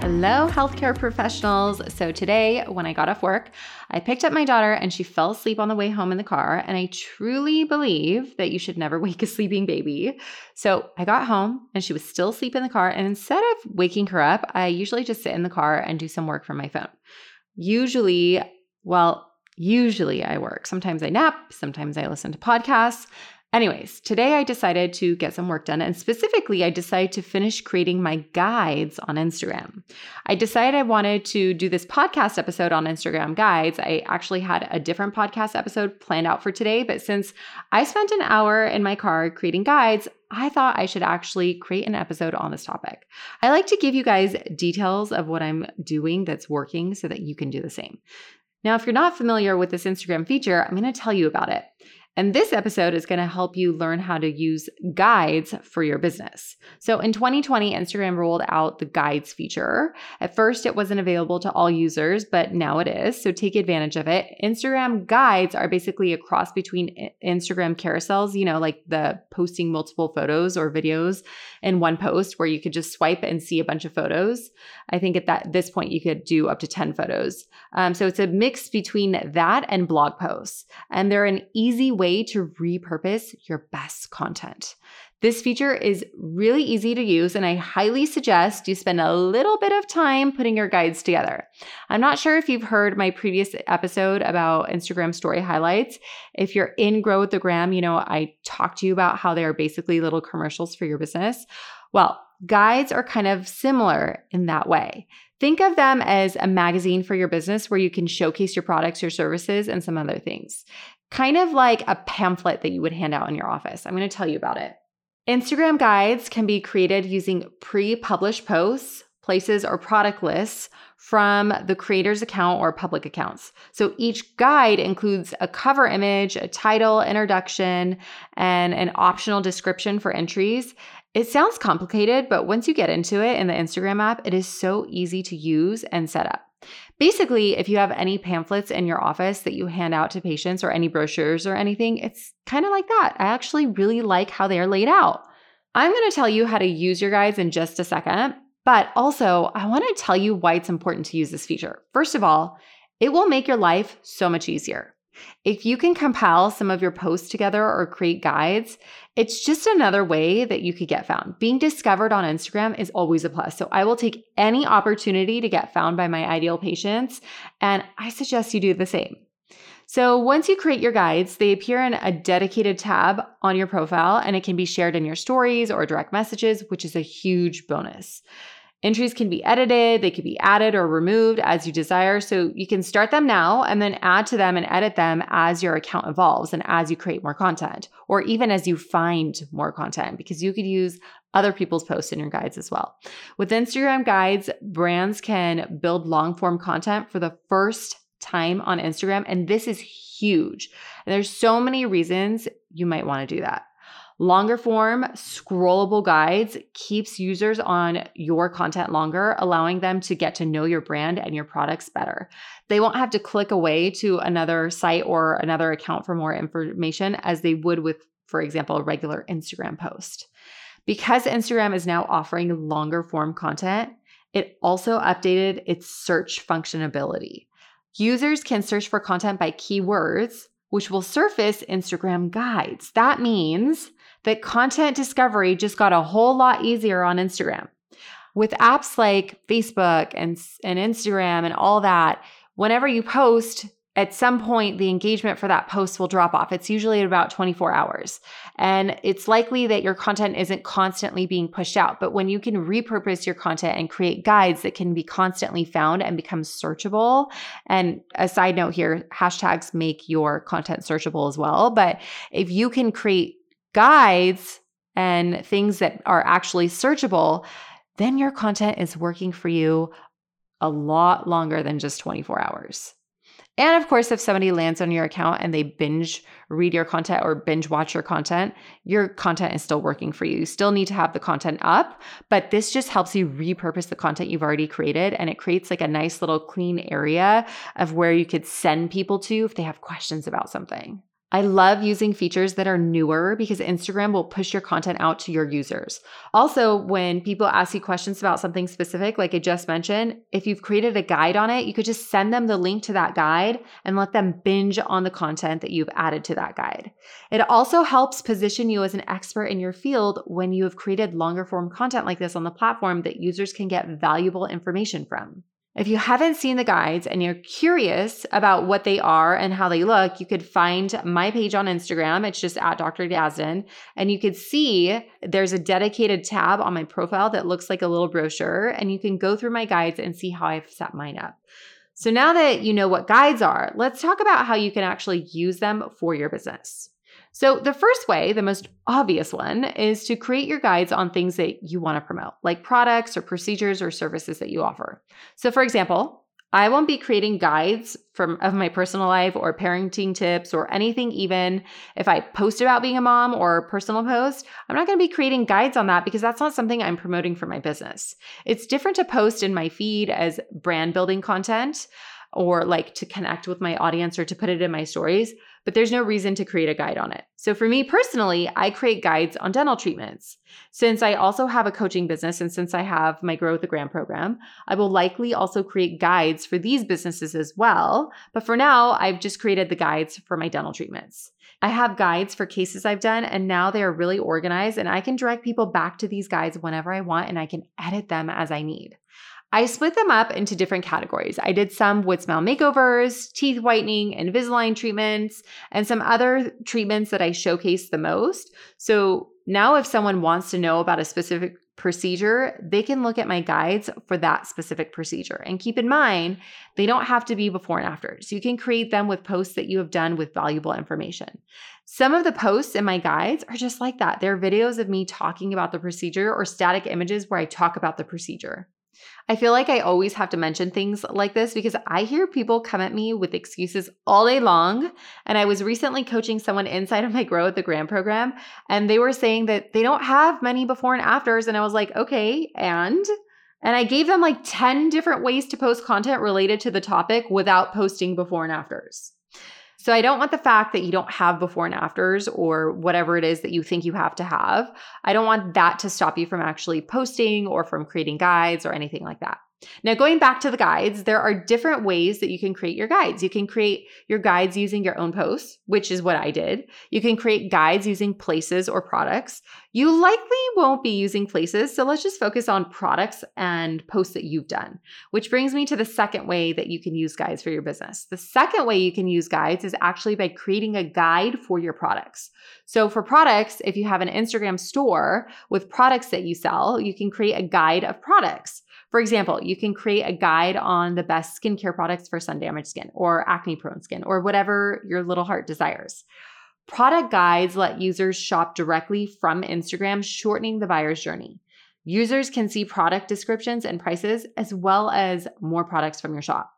Hello, healthcare professionals. So, today when I got off work, I picked up my daughter and she fell asleep on the way home in the car. And I truly believe that you should never wake a sleeping baby. So, I got home and she was still asleep in the car. And instead of waking her up, I usually just sit in the car and do some work from my phone. Usually, well, usually I work. Sometimes I nap, sometimes I listen to podcasts. Anyways, today I decided to get some work done, and specifically, I decided to finish creating my guides on Instagram. I decided I wanted to do this podcast episode on Instagram guides. I actually had a different podcast episode planned out for today, but since I spent an hour in my car creating guides, I thought I should actually create an episode on this topic. I like to give you guys details of what I'm doing that's working so that you can do the same. Now, if you're not familiar with this Instagram feature, I'm going to tell you about it. And this episode is going to help you learn how to use guides for your business. So in 2020, Instagram rolled out the guides feature. At first, it wasn't available to all users, but now it is. So take advantage of it. Instagram guides are basically a cross between Instagram carousels, you know, like the posting multiple photos or videos in one post where you could just swipe and see a bunch of photos. I think at that this point you could do up to 10 photos. Um, so it's a mix between that and blog posts. And they're an easy way way to repurpose your best content. This feature is really easy to use, and I highly suggest you spend a little bit of time putting your guides together. I'm not sure if you've heard my previous episode about Instagram story highlights. If you're in Grow with the Gram, you know, I talked to you about how they are basically little commercials for your business. Well, guides are kind of similar in that way. Think of them as a magazine for your business where you can showcase your products, your services, and some other things kind of like a pamphlet that you would hand out in your office. I'm going to tell you about it. Instagram guides can be created using pre published posts, places, or product lists from the creator's account or public accounts. So each guide includes a cover image, a title, introduction, and an optional description for entries. It sounds complicated, but once you get into it in the Instagram app, it is so easy to use and set up. Basically, if you have any pamphlets in your office that you hand out to patients or any brochures or anything, it's kind of like that. I actually really like how they are laid out. I'm going to tell you how to use your guides in just a second, but also I want to tell you why it's important to use this feature. First of all, it will make your life so much easier. If you can compile some of your posts together or create guides, it's just another way that you could get found. Being discovered on Instagram is always a plus. So I will take any opportunity to get found by my ideal patients, and I suggest you do the same. So once you create your guides, they appear in a dedicated tab on your profile and it can be shared in your stories or direct messages, which is a huge bonus. Entries can be edited, they can be added or removed as you desire. So you can start them now and then add to them and edit them as your account evolves and as you create more content, or even as you find more content, because you could use other people's posts in your guides as well. With Instagram guides, brands can build long form content for the first time on Instagram. And this is huge. And there's so many reasons you might want to do that. Longer form, scrollable guides keeps users on your content longer, allowing them to get to know your brand and your products better. They won't have to click away to another site or another account for more information as they would with, for example, a regular Instagram post. Because Instagram is now offering longer form content, it also updated its search functionality. Users can search for content by keywords, which will surface Instagram guides. That means that content discovery just got a whole lot easier on Instagram. With apps like Facebook and, and Instagram and all that, whenever you post, at some point the engagement for that post will drop off. It's usually at about 24 hours. And it's likely that your content isn't constantly being pushed out. But when you can repurpose your content and create guides that can be constantly found and become searchable, and a side note here, hashtags make your content searchable as well. But if you can create guides and things that are actually searchable, then your content is working for you a lot longer than just 24 hours. And of course, if somebody lands on your account and they binge read your content or binge watch your content, your content is still working for you. You still need to have the content up, but this just helps you repurpose the content you've already created and it creates like a nice little clean area of where you could send people to if they have questions about something. I love using features that are newer because Instagram will push your content out to your users. Also, when people ask you questions about something specific, like I just mentioned, if you've created a guide on it, you could just send them the link to that guide and let them binge on the content that you've added to that guide. It also helps position you as an expert in your field when you have created longer form content like this on the platform that users can get valuable information from. If you haven't seen the guides and you're curious about what they are and how they look, you could find my page on Instagram. It's just at Dr. Yazdan. And you could see there's a dedicated tab on my profile that looks like a little brochure. And you can go through my guides and see how I've set mine up. So now that you know what guides are, let's talk about how you can actually use them for your business. So, the first way, the most obvious one, is to create your guides on things that you want to promote, like products or procedures or services that you offer. So, for example, I won't be creating guides from of my personal life or parenting tips or anything even if I post about being a mom or personal post, I'm not going to be creating guides on that because that's not something I'm promoting for my business. It's different to post in my feed as brand building content or like to connect with my audience or to put it in my stories but there's no reason to create a guide on it. So for me personally, I create guides on dental treatments. Since I also have a coaching business and since I have my Grow with the Gram program, I will likely also create guides for these businesses as well. But for now, I've just created the guides for my dental treatments. I have guides for cases I've done, and now they are really organized, and I can direct people back to these guides whenever I want, and I can edit them as I need. I split them up into different categories. I did some wood smile makeovers, teeth whitening, Invisalign treatments, and some other treatments that I showcase the most. So now, if someone wants to know about a specific procedure, they can look at my guides for that specific procedure. And keep in mind, they don't have to be before and after. So you can create them with posts that you have done with valuable information. Some of the posts in my guides are just like that. They're videos of me talking about the procedure or static images where I talk about the procedure. I feel like I always have to mention things like this because I hear people come at me with excuses all day long. And I was recently coaching someone inside of my Grow with the Gram program, and they were saying that they don't have many before and afters. And I was like, okay, and? And I gave them like 10 different ways to post content related to the topic without posting before and afters. So I don't want the fact that you don't have before and afters or whatever it is that you think you have to have. I don't want that to stop you from actually posting or from creating guides or anything like that. Now, going back to the guides, there are different ways that you can create your guides. You can create your guides using your own posts, which is what I did. You can create guides using places or products. You likely won't be using places, so let's just focus on products and posts that you've done, which brings me to the second way that you can use guides for your business. The second way you can use guides is actually by creating a guide for your products. So, for products, if you have an Instagram store with products that you sell, you can create a guide of products. For example, you can create a guide on the best skincare products for sun damaged skin or acne prone skin or whatever your little heart desires. Product guides let users shop directly from Instagram, shortening the buyer's journey. Users can see product descriptions and prices as well as more products from your shop.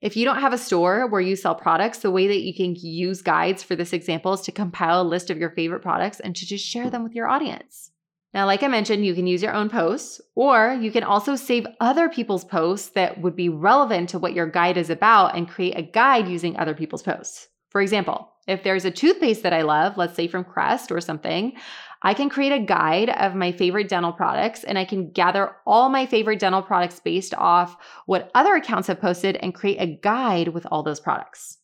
If you don't have a store where you sell products, the way that you can use guides for this example is to compile a list of your favorite products and to just share them with your audience. Now, like I mentioned, you can use your own posts, or you can also save other people's posts that would be relevant to what your guide is about and create a guide using other people's posts. For example, if there's a toothpaste that I love, let's say from Crest or something, I can create a guide of my favorite dental products and I can gather all my favorite dental products based off what other accounts have posted and create a guide with all those products.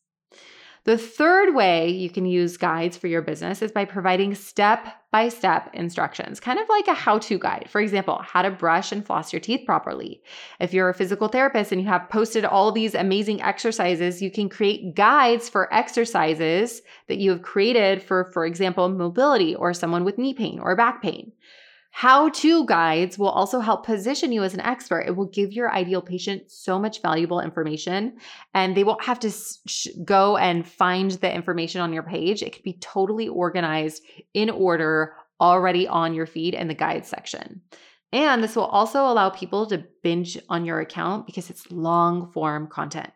The third way you can use guides for your business is by providing step by step instructions, kind of like a how to guide. For example, how to brush and floss your teeth properly. If you're a physical therapist and you have posted all these amazing exercises, you can create guides for exercises that you have created for, for example, mobility or someone with knee pain or back pain. How to guides will also help position you as an expert. It will give your ideal patient so much valuable information, and they won't have to sh- go and find the information on your page. It can be totally organized in order already on your feed in the guide section. And this will also allow people to binge on your account because it's long form content.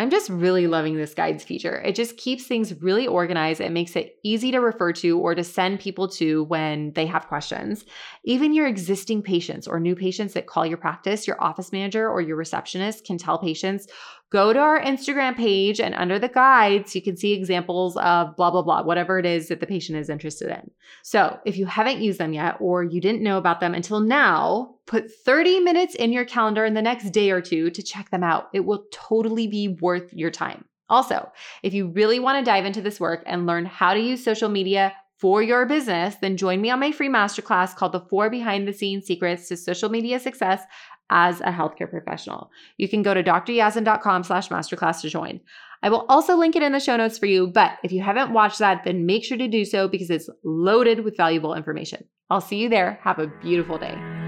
I'm just really loving this guides feature. It just keeps things really organized. It makes it easy to refer to or to send people to when they have questions. Even your existing patients or new patients that call your practice, your office manager or your receptionist can tell patients go to our Instagram page and under the guides, you can see examples of blah, blah, blah, whatever it is that the patient is interested in. So if you haven't used them yet or you didn't know about them until now, put 30 minutes in your calendar in the next day or two to check them out. It will totally be worth your time. Also, if you really want to dive into this work and learn how to use social media for your business, then join me on my free masterclass called The Four Behind the Scenes Secrets to Social Media Success as a healthcare professional. You can go to dryazdan.com slash masterclass to join. I will also link it in the show notes for you, but if you haven't watched that, then make sure to do so because it's loaded with valuable information. I'll see you there. Have a beautiful day.